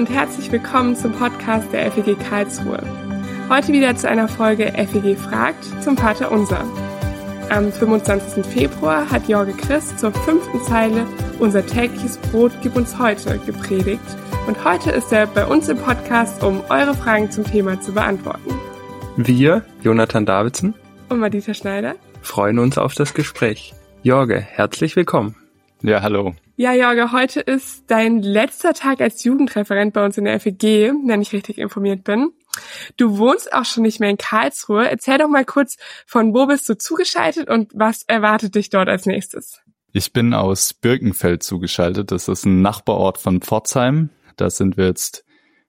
und herzlich willkommen zum Podcast der FEG Karlsruhe. Heute wieder zu einer Folge FEG fragt zum Vater Unser. Am 25. Februar hat Jorge Christ zur fünften Zeile Unser tägliches Brot gib uns heute gepredigt und heute ist er bei uns im Podcast, um eure Fragen zum Thema zu beantworten. Wir, Jonathan Davidson und Madita Schneider, freuen uns auf das Gespräch. Jorge, herzlich willkommen. Ja, hallo. Ja, Jorge, heute ist dein letzter Tag als Jugendreferent bei uns in der FEG, wenn ich richtig informiert bin. Du wohnst auch schon nicht mehr in Karlsruhe. Erzähl doch mal kurz, von wo bist du zugeschaltet und was erwartet dich dort als nächstes? Ich bin aus Birkenfeld zugeschaltet. Das ist ein Nachbarort von Pforzheim. Da sind wir jetzt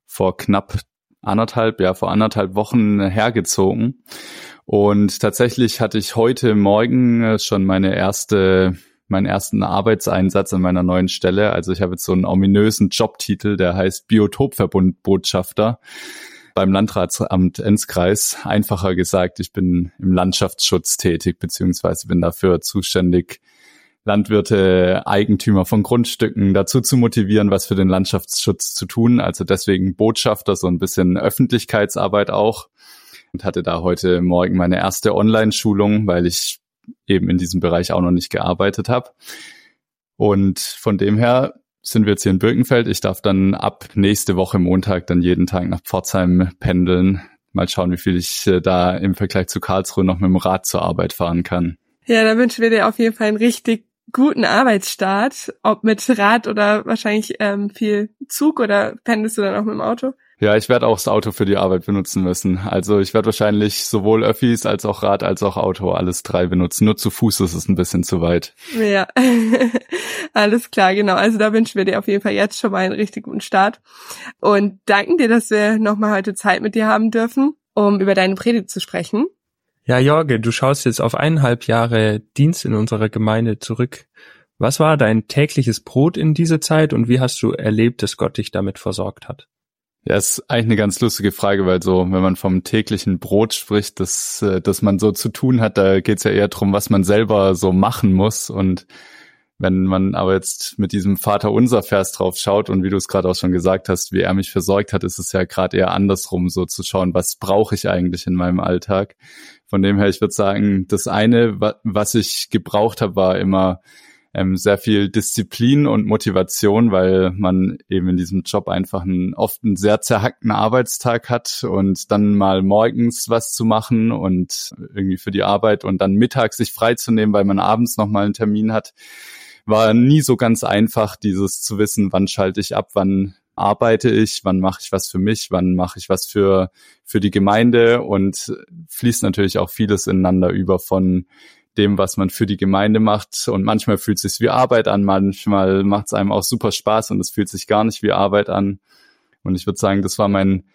vor knapp anderthalb, ja, vor anderthalb Wochen hergezogen. Und tatsächlich hatte ich heute Morgen schon meine erste meinen ersten Arbeitseinsatz an meiner neuen Stelle. Also ich habe jetzt so einen ominösen Jobtitel, der heißt Biotopverbundbotschafter beim Landratsamt Enzkreis. Einfacher gesagt, ich bin im Landschaftsschutz tätig, beziehungsweise bin dafür zuständig, Landwirte, Eigentümer von Grundstücken dazu zu motivieren, was für den Landschaftsschutz zu tun. Also deswegen Botschafter, so ein bisschen Öffentlichkeitsarbeit auch. Und hatte da heute Morgen meine erste Online-Schulung, weil ich eben in diesem Bereich auch noch nicht gearbeitet habe. Und von dem her sind wir jetzt hier in Birkenfeld. Ich darf dann ab nächste Woche Montag dann jeden Tag nach Pforzheim pendeln. Mal schauen, wie viel ich äh, da im Vergleich zu Karlsruhe noch mit dem Rad zur Arbeit fahren kann. Ja, da wünschen wir dir auf jeden Fall einen richtig guten Arbeitsstart, ob mit Rad oder wahrscheinlich ähm, viel Zug oder pendelst du dann auch mit dem Auto? Ja, ich werde auch das Auto für die Arbeit benutzen müssen. Also ich werde wahrscheinlich sowohl Öffis als auch Rad als auch Auto alles drei benutzen. Nur zu Fuß ist es ein bisschen zu weit. Ja, alles klar, genau. Also da wünschen wir dir auf jeden Fall jetzt schon mal einen richtig guten Start und danken dir, dass wir nochmal heute Zeit mit dir haben dürfen, um über deine Predigt zu sprechen. Ja, Jorge, du schaust jetzt auf eineinhalb Jahre Dienst in unserer Gemeinde zurück. Was war dein tägliches Brot in dieser Zeit und wie hast du erlebt, dass Gott dich damit versorgt hat? Ja, ist eigentlich eine ganz lustige Frage, weil so, wenn man vom täglichen Brot spricht, das, äh, dass man so zu tun hat, da geht's ja eher drum, was man selber so machen muss. Und wenn man aber jetzt mit diesem Vater unser Vers drauf schaut und wie du es gerade auch schon gesagt hast, wie er mich versorgt hat, ist es ja gerade eher andersrum, so zu schauen, was brauche ich eigentlich in meinem Alltag. Von dem her, ich würde sagen, das eine, was ich gebraucht habe, war immer ähm, sehr viel Disziplin und Motivation, weil man eben in diesem Job einfach einen, oft einen sehr zerhackten Arbeitstag hat und dann mal morgens was zu machen und irgendwie für die Arbeit und dann mittags sich freizunehmen, weil man abends nochmal einen Termin hat, war nie so ganz einfach, dieses zu wissen, wann schalte ich ab, wann arbeite ich, wann mache ich was für mich, wann mache ich was für, für die Gemeinde und fließt natürlich auch vieles ineinander über von dem, was man für die Gemeinde macht. Und manchmal fühlt es sich wie Arbeit an, manchmal macht es einem auch super Spaß und es fühlt sich gar nicht wie Arbeit an. Und ich würde sagen, das war mein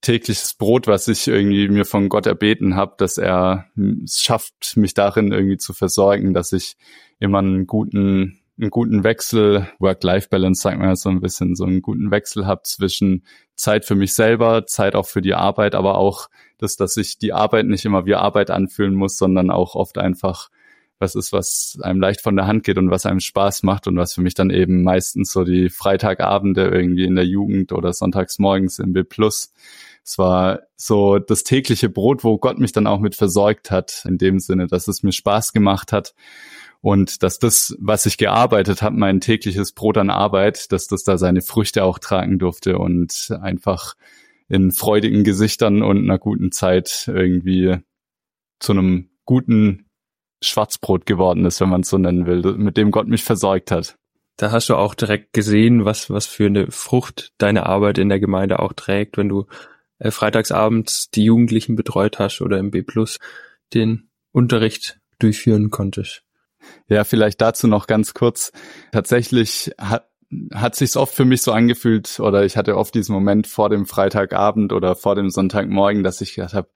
tägliches Brot, was ich irgendwie mir von Gott erbeten habe, dass er es schafft, mich darin irgendwie zu versorgen, dass ich immer einen guten einen guten Wechsel, Work-Life-Balance, sagt man ja so ein bisschen, so einen guten Wechsel habe zwischen Zeit für mich selber, Zeit auch für die Arbeit, aber auch das, dass ich die Arbeit nicht immer wie Arbeit anfühlen muss, sondern auch oft einfach was ist, was einem leicht von der Hand geht und was einem Spaß macht und was für mich dann eben meistens so die Freitagabende irgendwie in der Jugend oder sonntags morgens im B Plus. Es war so das tägliche Brot, wo Gott mich dann auch mit versorgt hat, in dem Sinne, dass es mir Spaß gemacht hat und dass das, was ich gearbeitet habe, mein tägliches Brot an Arbeit, dass das da seine Früchte auch tragen durfte und einfach in freudigen Gesichtern und einer guten Zeit irgendwie zu einem guten Schwarzbrot geworden ist, wenn man es so nennen will, mit dem Gott mich versorgt hat. Da hast du auch direkt gesehen, was, was für eine Frucht deine Arbeit in der Gemeinde auch trägt, wenn du äh, freitagsabends die Jugendlichen betreut hast oder im B Plus den Unterricht durchführen konntest. Ja, vielleicht dazu noch ganz kurz. Tatsächlich hat hat sich's oft für mich so angefühlt oder ich hatte oft diesen Moment vor dem Freitagabend oder vor dem Sonntagmorgen, dass ich gedacht habe,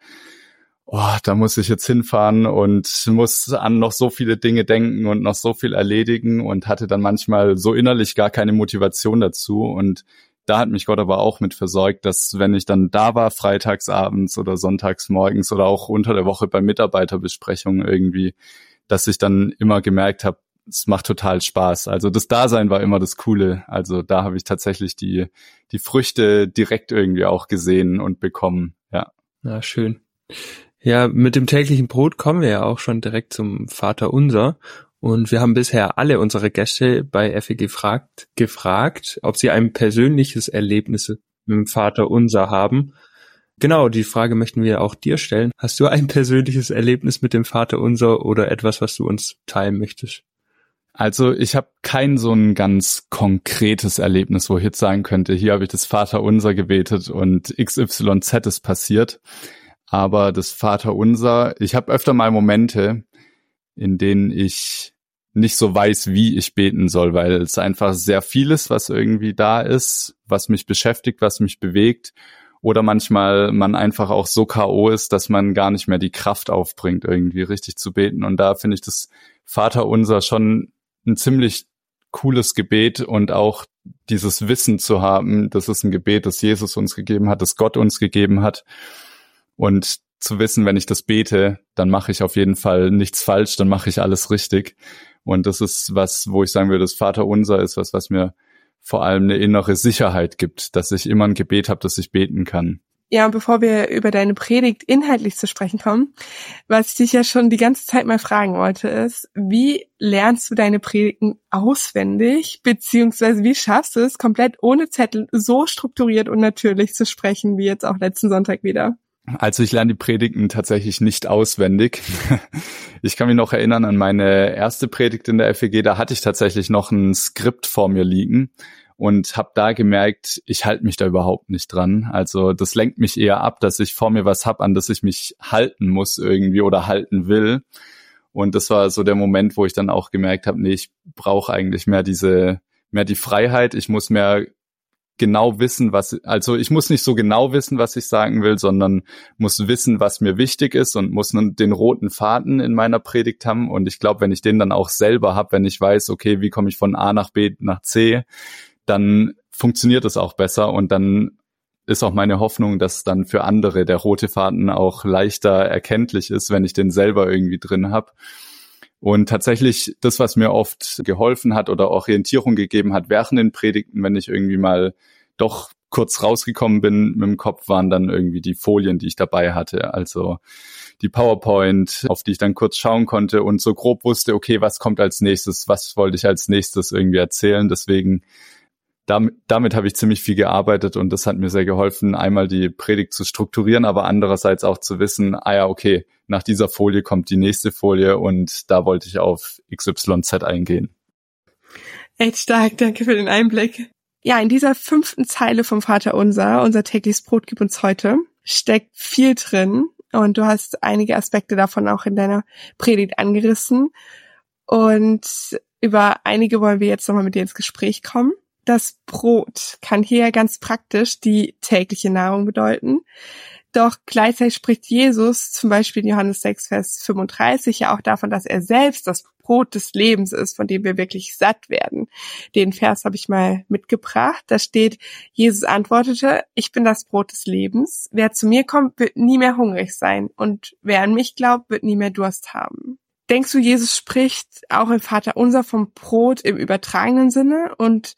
oh, da muss ich jetzt hinfahren und muss an noch so viele Dinge denken und noch so viel erledigen und hatte dann manchmal so innerlich gar keine Motivation dazu und da hat mich Gott aber auch mit versorgt, dass wenn ich dann da war, freitagsabends oder sonntagsmorgens oder auch unter der Woche bei Mitarbeiterbesprechungen irgendwie, dass ich dann immer gemerkt habe, es macht total Spaß. Also das Dasein war immer das Coole. Also da habe ich tatsächlich die, die Früchte direkt irgendwie auch gesehen und bekommen. Ja. Ja, schön. Ja, mit dem täglichen Brot kommen wir ja auch schon direkt zum Vater Unser. Und wir haben bisher alle unsere Gäste bei FE gefragt, gefragt, ob sie ein persönliches Erlebnis mit dem Vater Unser haben. Genau, die Frage möchten wir auch dir stellen. Hast du ein persönliches Erlebnis mit dem Vater Unser oder etwas, was du uns teilen möchtest? Also ich habe kein so ein ganz konkretes Erlebnis, wo ich jetzt sagen könnte, hier habe ich das Vater Unser gebetet und XYZ ist passiert. Aber das Vater Unser, ich habe öfter mal Momente, in denen ich nicht so weiß, wie ich beten soll, weil es einfach sehr vieles, was irgendwie da ist, was mich beschäftigt, was mich bewegt. Oder manchmal man einfach auch so K.O. ist, dass man gar nicht mehr die Kraft aufbringt, irgendwie richtig zu beten. Und da finde ich das Vater unser schon ein ziemlich cooles Gebet und auch dieses Wissen zu haben, das ist ein Gebet, das Jesus uns gegeben hat, das Gott uns gegeben hat. Und zu wissen, wenn ich das bete, dann mache ich auf jeden Fall nichts falsch, dann mache ich alles richtig. Und das ist was, wo ich sagen würde, das Vater unser ist was, was mir vor allem eine innere Sicherheit gibt, dass ich immer ein Gebet habe, das ich beten kann. Ja, und bevor wir über deine Predigt inhaltlich zu sprechen kommen, was ich dich ja schon die ganze Zeit mal fragen wollte, ist, wie lernst du deine Predigten auswendig, beziehungsweise wie schaffst du es, komplett ohne Zettel so strukturiert und natürlich zu sprechen, wie jetzt auch letzten Sonntag wieder? Also ich lerne die Predigten tatsächlich nicht auswendig. Ich kann mich noch erinnern an meine erste Predigt in der FEG, da hatte ich tatsächlich noch ein Skript vor mir liegen und habe da gemerkt, ich halte mich da überhaupt nicht dran. Also das lenkt mich eher ab, dass ich vor mir was hab, an das ich mich halten muss irgendwie oder halten will. Und das war so der Moment, wo ich dann auch gemerkt habe, nee, ich brauche eigentlich mehr diese, mehr die Freiheit. Ich muss mehr genau wissen, was, also ich muss nicht so genau wissen, was ich sagen will, sondern muss wissen, was mir wichtig ist und muss den roten Faden in meiner Predigt haben. Und ich glaube, wenn ich den dann auch selber habe, wenn ich weiß, okay, wie komme ich von A nach B nach C, dann funktioniert es auch besser und dann ist auch meine Hoffnung, dass dann für andere der rote Faden auch leichter erkenntlich ist, wenn ich den selber irgendwie drin habe. Und tatsächlich das, was mir oft geholfen hat oder Orientierung gegeben hat während den Predigten, wenn ich irgendwie mal doch kurz rausgekommen bin mit dem Kopf, waren dann irgendwie die Folien, die ich dabei hatte. Also die PowerPoint, auf die ich dann kurz schauen konnte und so grob wusste, okay, was kommt als nächstes, was wollte ich als nächstes irgendwie erzählen. Deswegen damit, damit habe ich ziemlich viel gearbeitet und das hat mir sehr geholfen, einmal die Predigt zu strukturieren, aber andererseits auch zu wissen, ah ja, okay, nach dieser Folie kommt die nächste Folie und da wollte ich auf XYZ eingehen. Echt stark, danke für den Einblick. Ja, in dieser fünften Zeile vom Vater Unser, unser tägliches Brot gibt uns heute, steckt viel drin und du hast einige Aspekte davon auch in deiner Predigt angerissen und über einige wollen wir jetzt nochmal mit dir ins Gespräch kommen. Das Brot kann hier ganz praktisch die tägliche Nahrung bedeuten. Doch gleichzeitig spricht Jesus zum Beispiel in Johannes 6, Vers 35 ja auch davon, dass er selbst das Brot des Lebens ist, von dem wir wirklich satt werden. Den Vers habe ich mal mitgebracht. Da steht, Jesus antwortete, ich bin das Brot des Lebens. Wer zu mir kommt, wird nie mehr hungrig sein. Und wer an mich glaubt, wird nie mehr Durst haben. Denkst du, Jesus spricht auch im Vater unser vom Brot im übertragenen Sinne? Und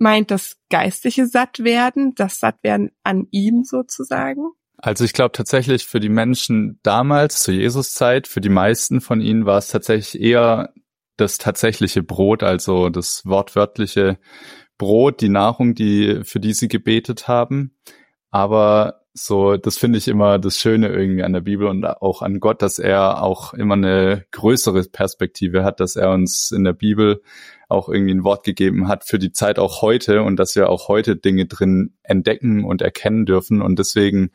meint das geistliche Sattwerden, das Sattwerden an ihm sozusagen? Also ich glaube tatsächlich für die Menschen damals, zur Jesuszeit, für die meisten von ihnen war es tatsächlich eher das tatsächliche Brot, also das wortwörtliche Brot, die Nahrung, die, für die sie gebetet haben. Aber so, das finde ich immer das Schöne irgendwie an der Bibel und auch an Gott, dass er auch immer eine größere Perspektive hat, dass er uns in der Bibel auch irgendwie ein Wort gegeben hat für die Zeit auch heute und dass wir auch heute Dinge drin entdecken und erkennen dürfen. Und deswegen,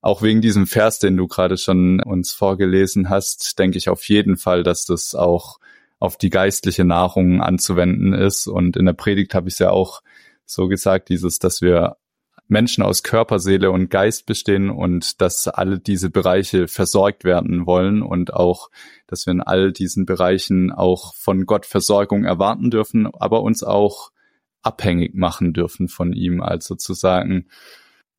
auch wegen diesem Vers, den du gerade schon uns vorgelesen hast, denke ich auf jeden Fall, dass das auch auf die geistliche Nahrung anzuwenden ist. Und in der Predigt habe ich es ja auch so gesagt, dieses, dass wir Menschen aus Körper, Seele und Geist bestehen und dass alle diese Bereiche versorgt werden wollen und auch, dass wir in all diesen Bereichen auch von Gott Versorgung erwarten dürfen, aber uns auch abhängig machen dürfen von ihm. Also zu sagen,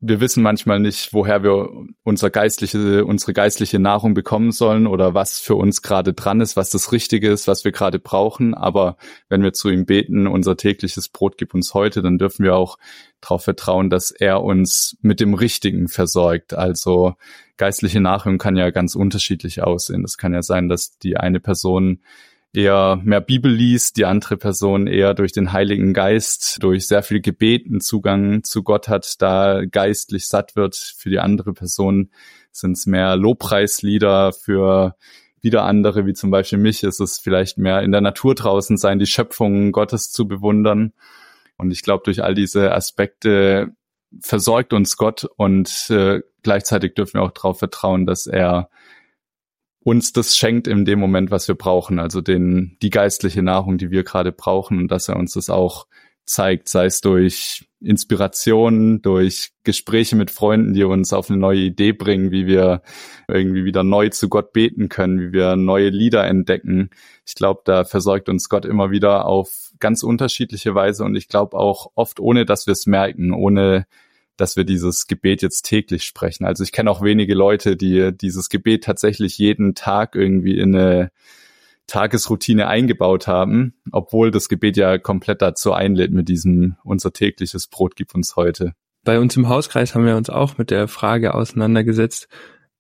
wir wissen manchmal nicht, woher wir unser geistliche, unsere geistliche Nahrung bekommen sollen oder was für uns gerade dran ist, was das Richtige ist, was wir gerade brauchen. Aber wenn wir zu ihm beten, unser tägliches Brot gib uns heute, dann dürfen wir auch darauf vertrauen, dass er uns mit dem Richtigen versorgt. Also geistliche Nahrung kann ja ganz unterschiedlich aussehen. Es kann ja sein, dass die eine Person eher mehr Bibel liest, die andere Person eher durch den Heiligen Geist, durch sehr viel Gebeten Zugang zu Gott hat, da geistlich satt wird. Für die andere Person sind es mehr Lobpreislieder, für wieder andere, wie zum Beispiel mich, ist es vielleicht mehr in der Natur draußen sein, die Schöpfung Gottes zu bewundern. Und ich glaube, durch all diese Aspekte versorgt uns Gott und äh, gleichzeitig dürfen wir auch darauf vertrauen, dass er uns das schenkt in dem Moment, was wir brauchen, also den, die geistliche Nahrung, die wir gerade brauchen und dass er uns das auch zeigt, sei es durch Inspiration, durch Gespräche mit Freunden, die uns auf eine neue Idee bringen, wie wir irgendwie wieder neu zu Gott beten können, wie wir neue Lieder entdecken. Ich glaube, da versorgt uns Gott immer wieder auf ganz unterschiedliche Weise und ich glaube auch oft ohne, dass wir es merken, ohne dass wir dieses Gebet jetzt täglich sprechen. Also ich kenne auch wenige Leute, die dieses Gebet tatsächlich jeden Tag irgendwie in eine Tagesroutine eingebaut haben, obwohl das Gebet ja komplett dazu einlädt mit diesem unser tägliches Brot gibt uns heute. Bei uns im Hauskreis haben wir uns auch mit der Frage auseinandergesetzt,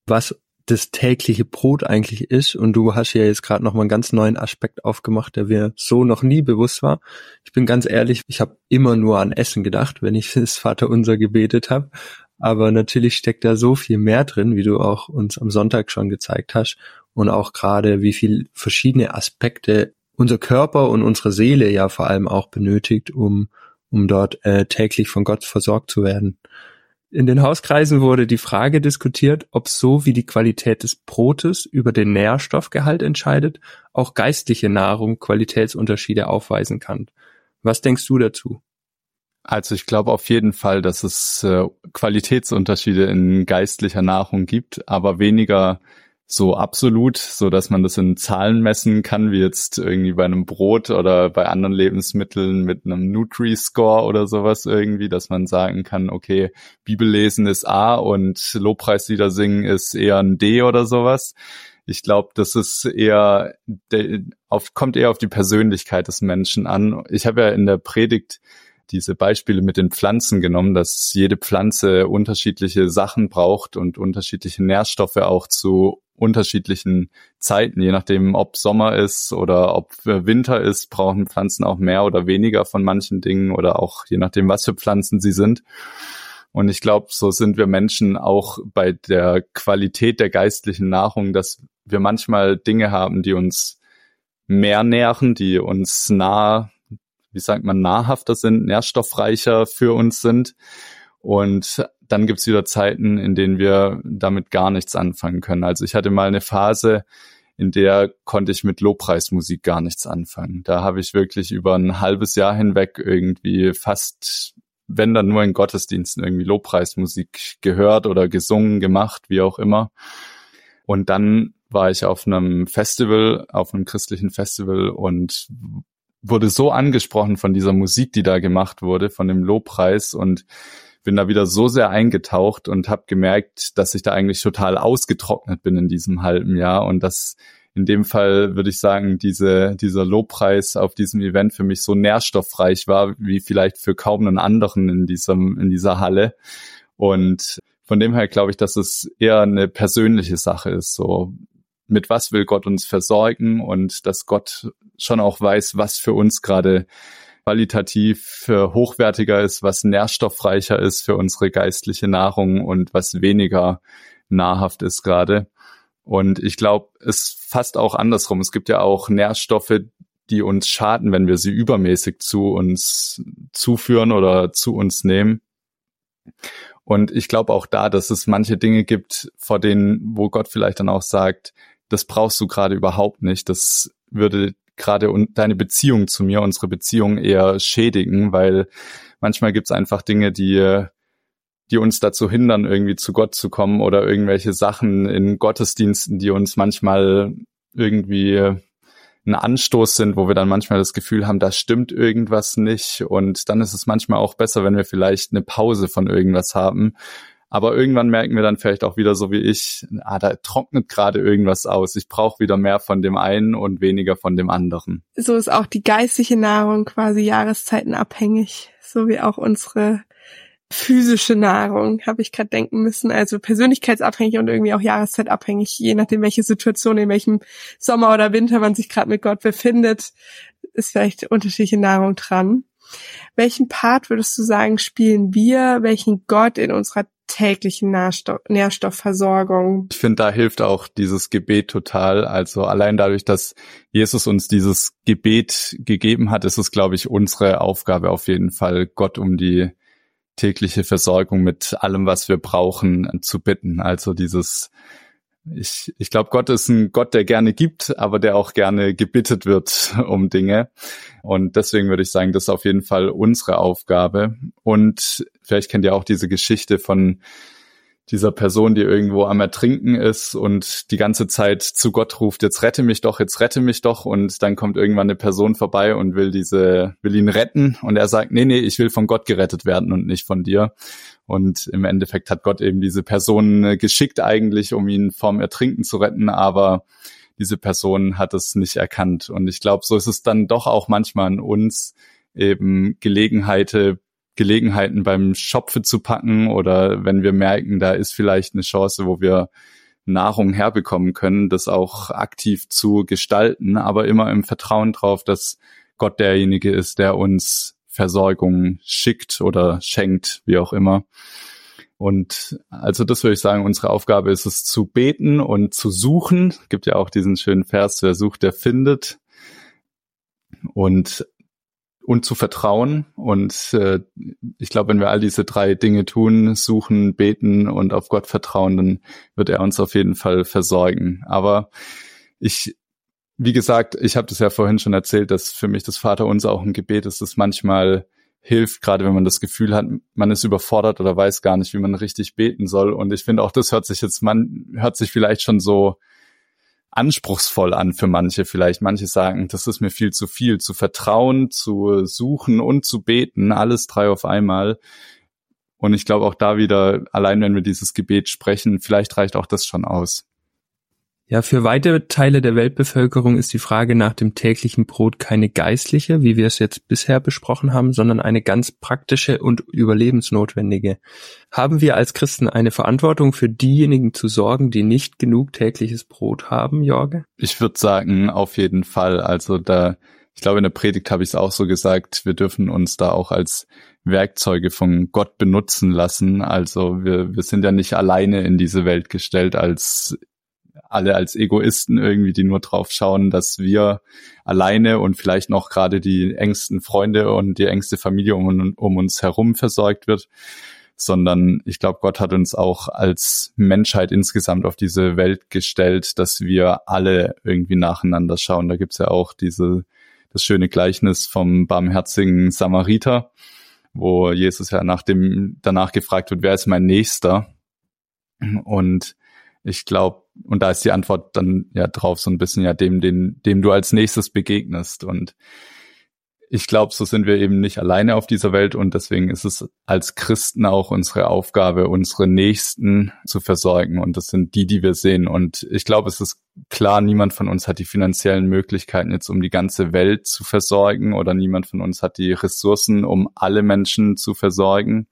was das tägliche Brot eigentlich ist. Und du hast ja jetzt gerade noch mal einen ganz neuen Aspekt aufgemacht, der mir so noch nie bewusst war. Ich bin ganz ehrlich, ich habe immer nur an Essen gedacht, wenn ich das Vaterunser gebetet habe. Aber natürlich steckt da so viel mehr drin, wie du auch uns am Sonntag schon gezeigt hast. Und auch gerade, wie viel verschiedene Aspekte unser Körper und unsere Seele ja vor allem auch benötigt, um, um dort äh, täglich von Gott versorgt zu werden. In den Hauskreisen wurde die Frage diskutiert, ob so wie die Qualität des Brotes über den Nährstoffgehalt entscheidet, auch geistliche Nahrung Qualitätsunterschiede aufweisen kann. Was denkst du dazu? Also ich glaube auf jeden Fall, dass es äh, Qualitätsunterschiede in geistlicher Nahrung gibt, aber weniger so absolut, so dass man das in Zahlen messen kann, wie jetzt irgendwie bei einem Brot oder bei anderen Lebensmitteln mit einem Nutri-Score oder sowas irgendwie, dass man sagen kann, okay, Bibellesen ist A und Lobpreislieder singen ist eher ein D oder sowas. Ich glaube, das ist eher auf, kommt eher auf die Persönlichkeit des Menschen an. Ich habe ja in der Predigt diese Beispiele mit den Pflanzen genommen, dass jede Pflanze unterschiedliche Sachen braucht und unterschiedliche Nährstoffe auch zu unterschiedlichen Zeiten, je nachdem, ob Sommer ist oder ob Winter ist, brauchen Pflanzen auch mehr oder weniger von manchen Dingen oder auch je nachdem, was für Pflanzen sie sind. Und ich glaube, so sind wir Menschen auch bei der Qualität der geistlichen Nahrung, dass wir manchmal Dinge haben, die uns mehr nähren, die uns nah, wie sagt man, nahrhafter sind, nährstoffreicher für uns sind. Und dann gibt's wieder Zeiten, in denen wir damit gar nichts anfangen können. Also ich hatte mal eine Phase, in der konnte ich mit Lobpreismusik gar nichts anfangen. Da habe ich wirklich über ein halbes Jahr hinweg irgendwie fast, wenn dann nur in Gottesdiensten irgendwie Lobpreismusik gehört oder gesungen, gemacht, wie auch immer. Und dann war ich auf einem Festival, auf einem christlichen Festival und wurde so angesprochen von dieser Musik, die da gemacht wurde, von dem Lobpreis und bin da wieder so sehr eingetaucht und habe gemerkt, dass ich da eigentlich total ausgetrocknet bin in diesem halben Jahr und dass in dem Fall würde ich sagen, diese, dieser Lobpreis auf diesem Event für mich so nährstoffreich war, wie vielleicht für kaum einen anderen in diesem, in dieser Halle. Und von dem her glaube ich, dass es eher eine persönliche Sache ist, so mit was will Gott uns versorgen und dass Gott schon auch weiß, was für uns gerade qualitativ hochwertiger ist, was nährstoffreicher ist für unsere geistliche Nahrung und was weniger nahrhaft ist gerade. Und ich glaube, es fast auch andersrum. Es gibt ja auch Nährstoffe, die uns schaden, wenn wir sie übermäßig zu uns zuführen oder zu uns nehmen. Und ich glaube auch da, dass es manche Dinge gibt, vor denen, wo Gott vielleicht dann auch sagt, das brauchst du gerade überhaupt nicht. Das würde gerade deine Beziehung zu mir, unsere Beziehung eher schädigen, weil manchmal gibt's einfach Dinge, die die uns dazu hindern, irgendwie zu Gott zu kommen oder irgendwelche Sachen in Gottesdiensten, die uns manchmal irgendwie ein Anstoß sind, wo wir dann manchmal das Gefühl haben, da stimmt irgendwas nicht. Und dann ist es manchmal auch besser, wenn wir vielleicht eine Pause von irgendwas haben. Aber irgendwann merken wir dann vielleicht auch wieder so wie ich, ah, da trocknet gerade irgendwas aus. Ich brauche wieder mehr von dem einen und weniger von dem anderen. So ist auch die geistige Nahrung quasi jahreszeitenabhängig, so wie auch unsere physische Nahrung, habe ich gerade denken müssen. Also persönlichkeitsabhängig und irgendwie auch jahreszeitabhängig, je nachdem, welche Situation, in welchem Sommer oder Winter man sich gerade mit Gott befindet, ist vielleicht unterschiedliche Nahrung dran. Welchen Part würdest du sagen, spielen wir, welchen Gott in unserer täglichen Nährstoff Nährstoffversorgung? Ich finde, da hilft auch dieses Gebet total. Also allein dadurch, dass Jesus uns dieses Gebet gegeben hat, ist es, glaube ich, unsere Aufgabe auf jeden Fall, Gott um die tägliche Versorgung mit allem, was wir brauchen, zu bitten. Also dieses, ich, ich glaube, Gott ist ein Gott, der gerne gibt, aber der auch gerne gebittet wird um Dinge. Und deswegen würde ich sagen, das ist auf jeden Fall unsere Aufgabe. Und vielleicht kennt ihr auch diese Geschichte von dieser Person, die irgendwo am Ertrinken ist und die ganze Zeit zu Gott ruft, jetzt rette mich doch, jetzt rette mich doch. Und dann kommt irgendwann eine Person vorbei und will diese, will ihn retten. Und er sagt, nee, nee, ich will von Gott gerettet werden und nicht von dir. Und im Endeffekt hat Gott eben diese Person geschickt eigentlich, um ihn vom Ertrinken zu retten. Aber diese Person hat es nicht erkannt. Und ich glaube, so ist es dann doch auch manchmal an uns, eben Gelegenheiten Gelegenheiten beim Schopfe zu packen oder wenn wir merken, da ist vielleicht eine Chance, wo wir Nahrung herbekommen können, das auch aktiv zu gestalten, aber immer im Vertrauen drauf, dass Gott derjenige ist, der uns Versorgung schickt oder schenkt, wie auch immer. Und also das würde ich sagen, unsere Aufgabe ist es zu beten und zu suchen. Es gibt ja auch diesen schönen Vers, wer sucht, der findet. Und und zu vertrauen. Und äh, ich glaube, wenn wir all diese drei Dinge tun, suchen, beten und auf Gott vertrauen, dann wird er uns auf jeden Fall versorgen. Aber ich, wie gesagt, ich habe das ja vorhin schon erzählt, dass für mich das Vaterunser auch ein Gebet ist, das manchmal hilft, gerade wenn man das Gefühl hat, man ist überfordert oder weiß gar nicht, wie man richtig beten soll. Und ich finde auch, das hört sich jetzt, man hört sich vielleicht schon so anspruchsvoll an für manche vielleicht. Manche sagen, das ist mir viel zu viel, zu vertrauen, zu suchen und zu beten, alles drei auf einmal. Und ich glaube auch da wieder, allein wenn wir dieses Gebet sprechen, vielleicht reicht auch das schon aus. Ja, für weite Teile der Weltbevölkerung ist die Frage nach dem täglichen Brot keine geistliche, wie wir es jetzt bisher besprochen haben, sondern eine ganz praktische und überlebensnotwendige. Haben wir als Christen eine Verantwortung für diejenigen zu sorgen, die nicht genug tägliches Brot haben, Jorge? Ich würde sagen, auf jeden Fall. Also da, ich glaube, in der Predigt habe ich es auch so gesagt, wir dürfen uns da auch als Werkzeuge von Gott benutzen lassen. Also wir, wir sind ja nicht alleine in diese Welt gestellt als alle als Egoisten irgendwie, die nur drauf schauen, dass wir alleine und vielleicht noch gerade die engsten Freunde und die engste Familie um, um uns herum versorgt wird, sondern ich glaube, Gott hat uns auch als Menschheit insgesamt auf diese Welt gestellt, dass wir alle irgendwie nacheinander schauen. Da gibt's ja auch diese, das schöne Gleichnis vom barmherzigen Samariter, wo Jesus ja nach dem, danach gefragt wird, wer ist mein Nächster? Und ich glaube, und da ist die Antwort dann ja drauf so ein bisschen ja dem, den, dem du als nächstes begegnest. Und ich glaube, so sind wir eben nicht alleine auf dieser Welt und deswegen ist es als Christen auch unsere Aufgabe, unsere Nächsten zu versorgen und das sind die, die wir sehen. Und ich glaube, es ist klar, niemand von uns hat die finanziellen Möglichkeiten jetzt, um die ganze Welt zu versorgen oder niemand von uns hat die Ressourcen, um alle Menschen zu versorgen.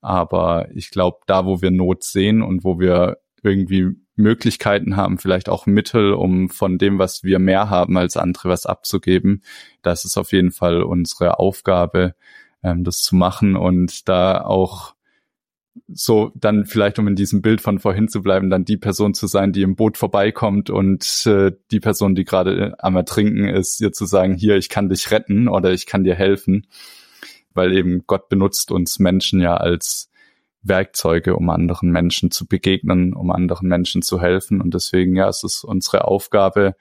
Aber ich glaube, da, wo wir Not sehen und wo wir irgendwie Möglichkeiten haben, vielleicht auch Mittel, um von dem, was wir mehr haben als andere, was abzugeben. Das ist auf jeden Fall unsere Aufgabe, ähm, das zu machen und da auch so dann vielleicht, um in diesem Bild von vorhin zu bleiben, dann die Person zu sein, die im Boot vorbeikommt und äh, die Person, die gerade am Ertrinken ist, ihr zu sagen, hier, ich kann dich retten oder ich kann dir helfen, weil eben Gott benutzt uns Menschen ja als Werkzeuge, um anderen Menschen zu begegnen, um anderen Menschen zu helfen. Und deswegen, ja, es ist unsere Aufgabe,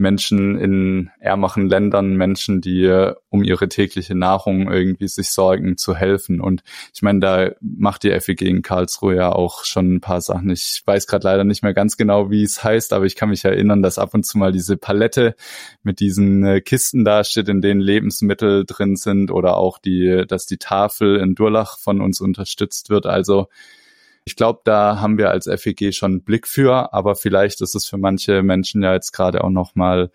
Menschen in ärmeren Ländern, Menschen, die äh, um ihre tägliche Nahrung irgendwie sich sorgen, zu helfen. Und ich meine, da macht die FEG in Karlsruhe ja auch schon ein paar Sachen. Ich weiß gerade leider nicht mehr ganz genau, wie es heißt, aber ich kann mich erinnern, dass ab und zu mal diese Palette mit diesen äh, Kisten da steht, in denen Lebensmittel drin sind oder auch die, dass die Tafel in Durlach von uns unterstützt wird. Also ich glaube, da haben wir als FEG schon Blick für, aber vielleicht ist es für manche Menschen ja jetzt gerade auch nochmal,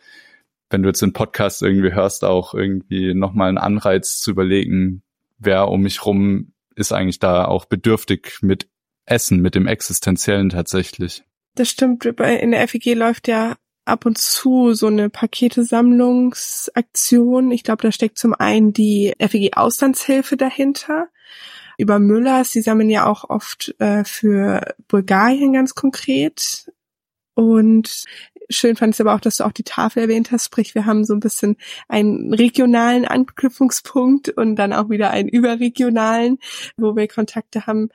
wenn du jetzt den Podcast irgendwie hörst, auch irgendwie nochmal einen Anreiz zu überlegen, wer um mich rum ist eigentlich da auch bedürftig mit Essen, mit dem Existenziellen tatsächlich. Das stimmt. In der FEG läuft ja ab und zu so eine Paketesammlungsaktion. Ich glaube, da steckt zum einen die FEG Auslandshilfe dahinter über Müllers. Sie sammeln ja auch oft äh, für Bulgarien ganz konkret. Und schön fand ich aber auch, dass du auch die Tafel erwähnt hast. Sprich, wir haben so ein bisschen einen regionalen Anknüpfungspunkt und dann auch wieder einen überregionalen, wo wir Kontakte haben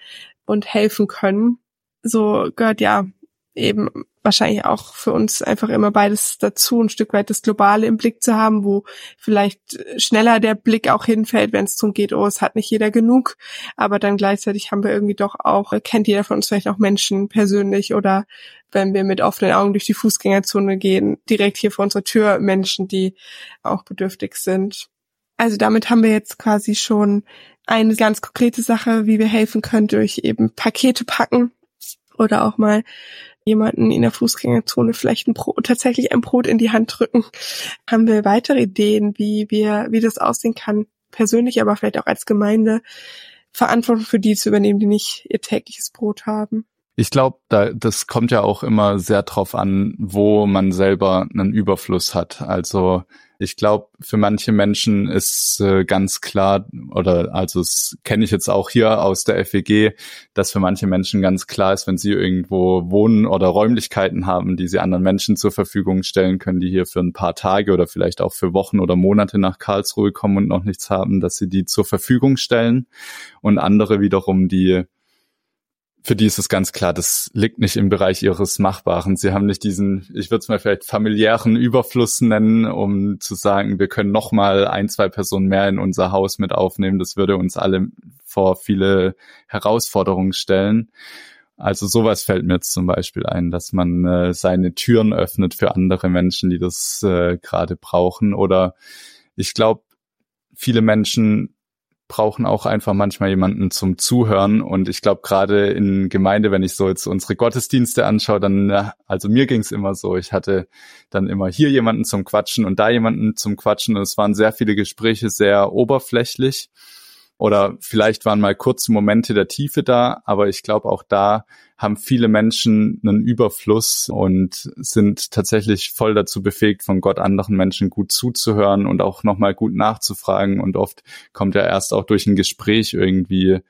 und helfen können. So gehört ja eben wahrscheinlich auch für uns einfach immer beides dazu, ein Stück weit das Globale im Blick zu haben, wo vielleicht schneller der Blick auch hinfällt, wenn es darum geht, oh, es hat nicht jeder genug, aber dann gleichzeitig haben wir irgendwie doch auch, kennt jeder von uns vielleicht auch Menschen persönlich oder wenn wir mit offenen Augen durch die Fußgängerzone gehen, direkt hier vor unserer Tür Menschen, die auch bedürftig sind. Also damit haben wir jetzt quasi schon eine ganz konkrete Sache, wie wir helfen können durch eben Pakete packen oder auch mal jemanden in der Fußgängerzone vielleicht ein Brot, tatsächlich ein Brot in die Hand drücken. Haben wir weitere Ideen, wie wir, wie das aussehen kann, persönlich, aber vielleicht auch als Gemeinde, Verantwortung für die zu übernehmen, die nicht ihr tägliches Brot haben? Ich glaube, da, das kommt ja auch immer sehr drauf an, wo man selber einen Überfluss hat. Also ich glaube, für manche Menschen ist äh, ganz klar, oder also es kenne ich jetzt auch hier aus der FEG, dass für manche Menschen ganz klar ist, wenn sie irgendwo wohnen oder Räumlichkeiten haben, die sie anderen Menschen zur Verfügung stellen können, die hier für ein paar Tage oder vielleicht auch für Wochen oder Monate nach Karlsruhe kommen und noch nichts haben, dass sie die zur Verfügung stellen. Und andere wiederum, die für die ist es ganz klar, das liegt nicht im Bereich ihres Machbaren. Sie haben nicht diesen, ich würde es mal vielleicht familiären Überfluss nennen, um zu sagen, wir können noch mal ein, zwei Personen mehr in unser Haus mit aufnehmen. Das würde uns alle vor viele Herausforderungen stellen. Also sowas fällt mir jetzt zum Beispiel ein, dass man äh, seine Türen öffnet für andere Menschen, die das äh, gerade brauchen. Oder ich glaube, viele Menschen brauchen auch einfach manchmal jemanden zum Zuhören. Und ich glaube, gerade in Gemeinde, wenn ich so jetzt unsere Gottesdienste anschaue, dann, also mir ging es immer so, ich hatte dann immer hier jemanden zum Quatschen und da jemanden zum Quatschen. Und es waren sehr viele Gespräche sehr oberflächlich. Oder vielleicht waren mal kurze Momente der Tiefe da, aber ich glaube auch da haben viele Menschen einen Überfluss und sind tatsächlich voll dazu befähigt, von Gott anderen Menschen gut zuzuhören und auch nochmal gut nachzufragen. Und oft kommt ja erst auch durch ein Gespräch irgendwie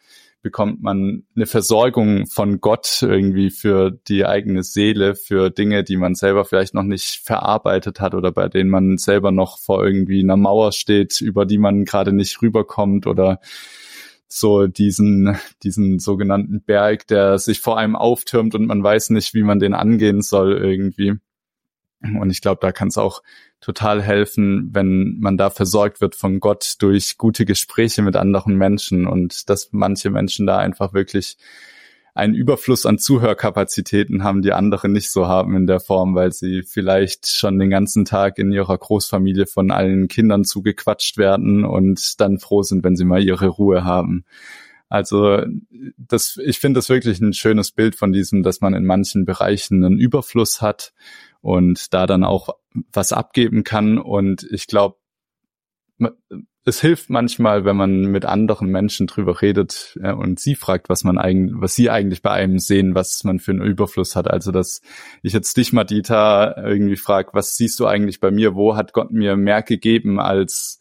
bekommt man eine Versorgung von Gott irgendwie für die eigene Seele, für Dinge, die man selber vielleicht noch nicht verarbeitet hat oder bei denen man selber noch vor irgendwie einer Mauer steht, über die man gerade nicht rüberkommt oder so diesen, diesen sogenannten Berg, der sich vor einem auftürmt und man weiß nicht, wie man den angehen soll irgendwie. Und ich glaube, da kann es auch total helfen, wenn man da versorgt wird von Gott durch gute Gespräche mit anderen Menschen und dass manche Menschen da einfach wirklich einen Überfluss an Zuhörkapazitäten haben, die andere nicht so haben in der Form, weil sie vielleicht schon den ganzen Tag in ihrer Großfamilie von allen Kindern zugequatscht werden und dann froh sind, wenn sie mal ihre Ruhe haben. Also das, ich finde das wirklich ein schönes Bild von diesem, dass man in manchen Bereichen einen Überfluss hat und da dann auch was abgeben kann. Und ich glaube, es hilft manchmal, wenn man mit anderen Menschen drüber redet ja, und sie fragt, was man eigentlich, was sie eigentlich bei einem sehen, was man für einen Überfluss hat. Also dass ich jetzt dich, Madita, irgendwie frage, was siehst du eigentlich bei mir? Wo hat Gott mir mehr gegeben als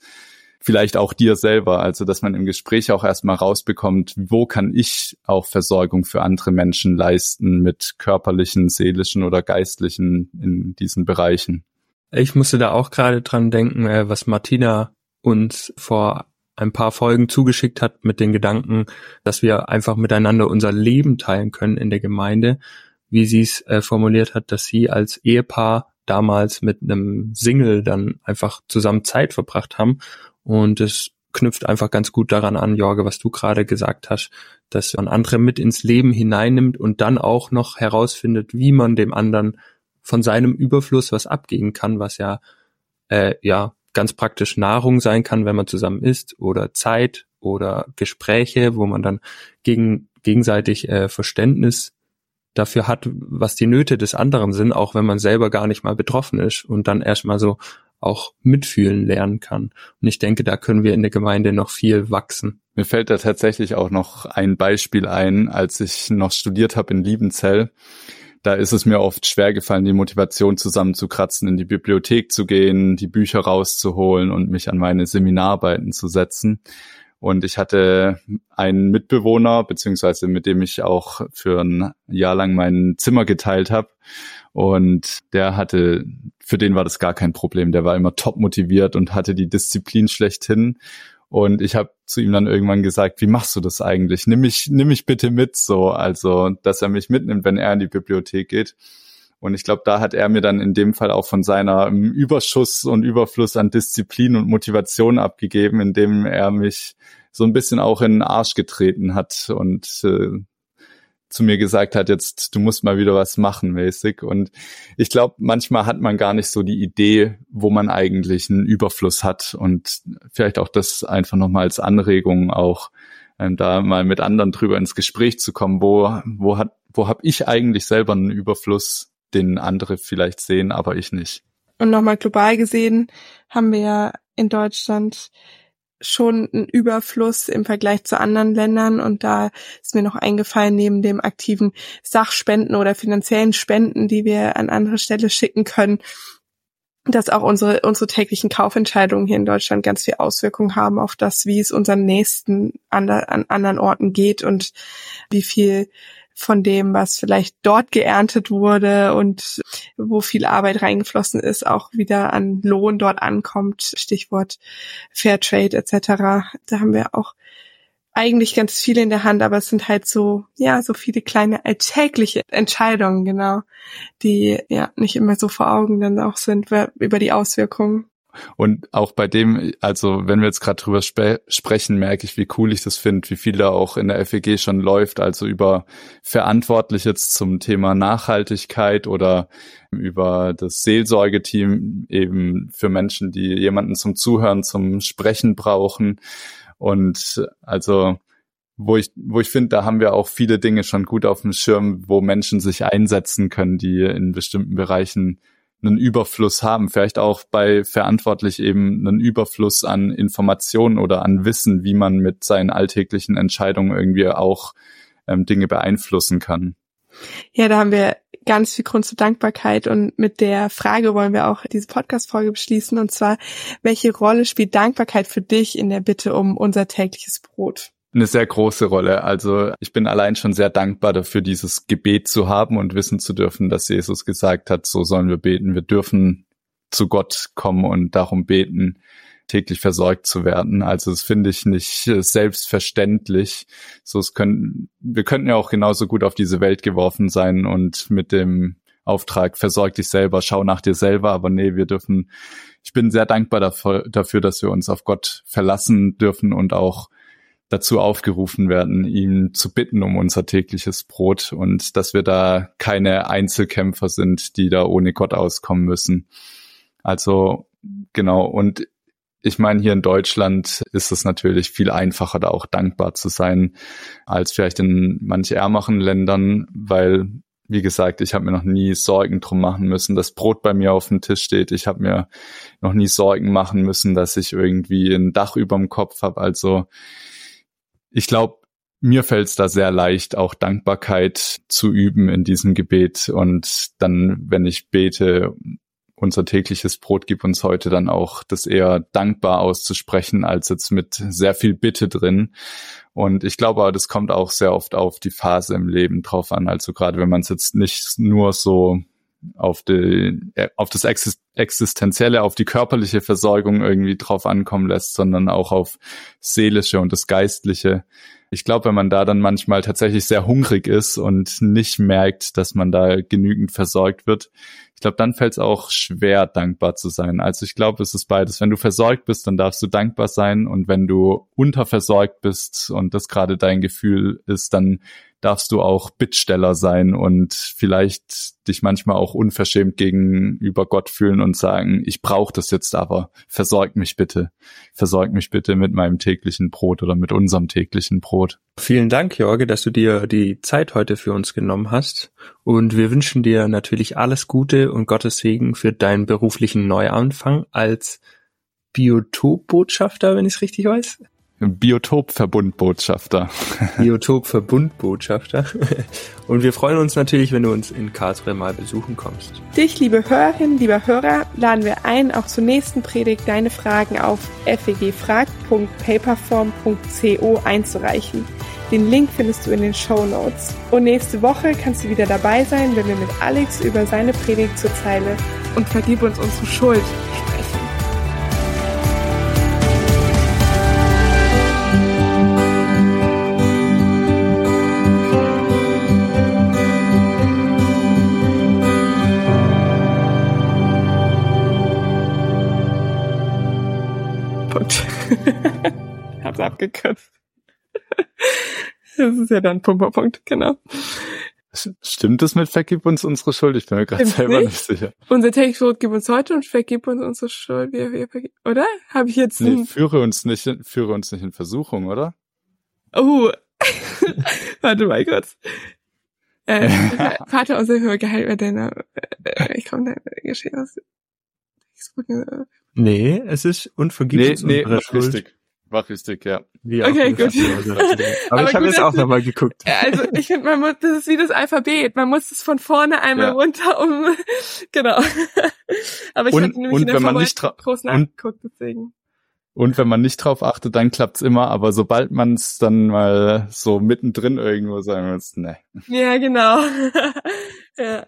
vielleicht auch dir selber. Also, dass man im Gespräch auch erstmal rausbekommt, wo kann ich auch Versorgung für andere Menschen leisten mit körperlichen, seelischen oder geistlichen in diesen Bereichen. Ich musste da auch gerade dran denken, äh, was Martina uns vor ein paar Folgen zugeschickt hat mit den Gedanken, dass wir einfach miteinander unser Leben teilen können in der Gemeinde, wie sie es äh, formuliert hat, dass sie als Ehepaar damals mit einem Single dann einfach zusammen Zeit verbracht haben. Und es knüpft einfach ganz gut daran an, Jorge, was du gerade gesagt hast, dass man andere mit ins Leben hineinnimmt und dann auch noch herausfindet, wie man dem anderen von seinem Überfluss was abgeben kann, was ja äh, ja ganz praktisch Nahrung sein kann, wenn man zusammen isst oder Zeit oder Gespräche, wo man dann gegen, gegenseitig äh, Verständnis dafür hat, was die Nöte des anderen sind, auch wenn man selber gar nicht mal betroffen ist und dann erstmal so auch mitfühlen lernen kann. Und ich denke, da können wir in der Gemeinde noch viel wachsen. Mir fällt da tatsächlich auch noch ein Beispiel ein, als ich noch studiert habe in Liebenzell. Da ist es mir oft schwer gefallen, die Motivation zusammenzukratzen, in die Bibliothek zu gehen, die Bücher rauszuholen und mich an meine Seminararbeiten zu setzen. Und ich hatte einen Mitbewohner, beziehungsweise mit dem ich auch für ein Jahr lang mein Zimmer geteilt habe. Und der hatte, für den war das gar kein Problem. Der war immer top motiviert und hatte die Disziplin schlechthin. Und ich habe zu ihm dann irgendwann gesagt, wie machst du das eigentlich? Nimm mich, nimm mich bitte mit, so, also, dass er mich mitnimmt, wenn er in die Bibliothek geht. Und ich glaube, da hat er mir dann in dem Fall auch von seiner Überschuss und Überfluss an Disziplin und Motivation abgegeben, indem er mich so ein bisschen auch in den Arsch getreten hat und äh, zu mir gesagt hat, jetzt du musst mal wieder was machen mäßig. Und ich glaube, manchmal hat man gar nicht so die Idee, wo man eigentlich einen Überfluss hat und vielleicht auch das einfach nochmal als Anregung auch ähm, da mal mit anderen drüber ins Gespräch zu kommen, wo wo hat wo habe ich eigentlich selber einen Überfluss, den andere vielleicht sehen, aber ich nicht. Und nochmal global gesehen haben wir ja in Deutschland schon ein Überfluss im Vergleich zu anderen Ländern. Und da ist mir noch eingefallen, neben dem aktiven Sachspenden oder finanziellen Spenden, die wir an andere Stelle schicken können, dass auch unsere, unsere täglichen Kaufentscheidungen hier in Deutschland ganz viel Auswirkungen haben auf das, wie es unseren Nächsten an, an anderen Orten geht und wie viel von dem, was vielleicht dort geerntet wurde und wo viel Arbeit reingeflossen ist, auch wieder an Lohn dort ankommt. Stichwort Fairtrade etc. Da haben wir auch eigentlich ganz viel in der Hand, aber es sind halt so, ja, so viele kleine alltägliche Entscheidungen, genau, die ja nicht immer so vor Augen dann auch sind über die Auswirkungen. Und auch bei dem, also wenn wir jetzt gerade drüber spe sprechen, merke ich, wie cool ich das finde, wie viel da auch in der FEG schon läuft, also über verantwortlich jetzt zum Thema Nachhaltigkeit oder über das Seelsorgeteam eben für Menschen, die jemanden zum Zuhören, zum Sprechen brauchen. Und also wo ich, wo ich finde, da haben wir auch viele Dinge schon gut auf dem Schirm, wo Menschen sich einsetzen können, die in bestimmten Bereichen einen Überfluss haben, vielleicht auch bei verantwortlich eben einen Überfluss an Informationen oder an Wissen, wie man mit seinen alltäglichen Entscheidungen irgendwie auch ähm, Dinge beeinflussen kann. Ja, da haben wir ganz viel Grund zur Dankbarkeit und mit der Frage wollen wir auch diese Podcast-Folge beschließen und zwar, welche Rolle spielt Dankbarkeit für dich in der Bitte um unser tägliches Brot? Eine sehr große Rolle. Also ich bin allein schon sehr dankbar dafür, dieses Gebet zu haben und wissen zu dürfen, dass Jesus gesagt hat, so sollen wir beten. Wir dürfen zu Gott kommen und darum beten, täglich versorgt zu werden. Also das finde ich nicht selbstverständlich. So es können, wir könnten ja auch genauso gut auf diese Welt geworfen sein und mit dem Auftrag, versorg dich selber, schau nach dir selber, aber nee, wir dürfen, ich bin sehr dankbar dafür, dafür dass wir uns auf Gott verlassen dürfen und auch dazu aufgerufen werden, ihn zu bitten um unser tägliches Brot und dass wir da keine Einzelkämpfer sind, die da ohne Gott auskommen müssen. Also genau, und ich meine, hier in Deutschland ist es natürlich viel einfacher, da auch dankbar zu sein, als vielleicht in manch ärmeren Ländern, weil, wie gesagt, ich habe mir noch nie Sorgen drum machen müssen, dass Brot bei mir auf dem Tisch steht. Ich habe mir noch nie Sorgen machen müssen, dass ich irgendwie ein Dach überm Kopf habe. Also ich glaube, mir fällt es da sehr leicht, auch Dankbarkeit zu üben in diesem Gebet. Und dann, wenn ich bete, unser tägliches Brot gib uns heute dann auch das eher dankbar auszusprechen, als jetzt mit sehr viel Bitte drin. Und ich glaube das kommt auch sehr oft auf die Phase im Leben drauf an. Also gerade wenn man es jetzt nicht nur so auf die, auf das Existenzielle, auf die körperliche Versorgung irgendwie drauf ankommen lässt, sondern auch auf seelische und das Geistliche. Ich glaube, wenn man da dann manchmal tatsächlich sehr hungrig ist und nicht merkt, dass man da genügend versorgt wird, ich glaube, dann fällt es auch schwer, dankbar zu sein. Also ich glaube, es ist beides. Wenn du versorgt bist, dann darfst du dankbar sein. Und wenn du unterversorgt bist und das gerade dein Gefühl ist, dann darfst du auch Bittsteller sein und vielleicht dich manchmal auch unverschämt gegenüber Gott fühlen und sagen, ich brauche das jetzt aber, versorg mich bitte, versorg mich bitte mit meinem täglichen Brot oder mit unserem täglichen Brot. Vielen Dank, Jorge, dass du dir die Zeit heute für uns genommen hast und wir wünschen dir natürlich alles Gute und Gottes Segen für deinen beruflichen Neuanfang als Biotopbotschafter, wenn ich es richtig weiß. Biotopverbundbotschafter. Biotopverbundbotschafter. Und wir freuen uns natürlich, wenn du uns in Karlsruhe mal besuchen kommst. Dich, liebe Hörerinnen, lieber Hörer, laden wir ein, auch zur nächsten Predigt deine Fragen auf fegfragt.paperform.co einzureichen. Den Link findest du in den Show Notes. Und nächste Woche kannst du wieder dabei sein, wenn wir mit Alex über seine Predigt zur Zeile und vergib uns unsere Schuld Hab's abgekürzt. Das ist ja dann Pumperpunkt, genau. Stimmt das mit Vergib uns unsere Schuld? Ich bin mir gerade selber nicht? nicht sicher. Unser Täglich gib uns heute und vergib uns unsere Schuld. Wir, wir, vergib, oder? Habe ich jetzt Nee, führe uns nicht, führe uns nicht in Versuchung, oder? Oh. Warte mal kurz. Äh, Vater unser Höhe geheilt wird deiner, äh, ich komme deine Geschichte aus. Nee, es ist und vergib nee, nee, Schuld. Richtig. War richtig, ja. Wie Okay, gut. Aber, Aber ich habe jetzt auch nochmal geguckt. Also ich finde, man muss, das ist wie das Alphabet. Man muss es von vorne einmal Ja. runter um, genau. Aber ich Und- hatte nämlich und in der wenn man nicht groß nachgeguckt, deswegen. Und wenn man nicht drauf achtet, dann klappt's immer, aber sobald man es dann mal so mittendrin irgendwo sagen muss, ne. Ja, genau. ja.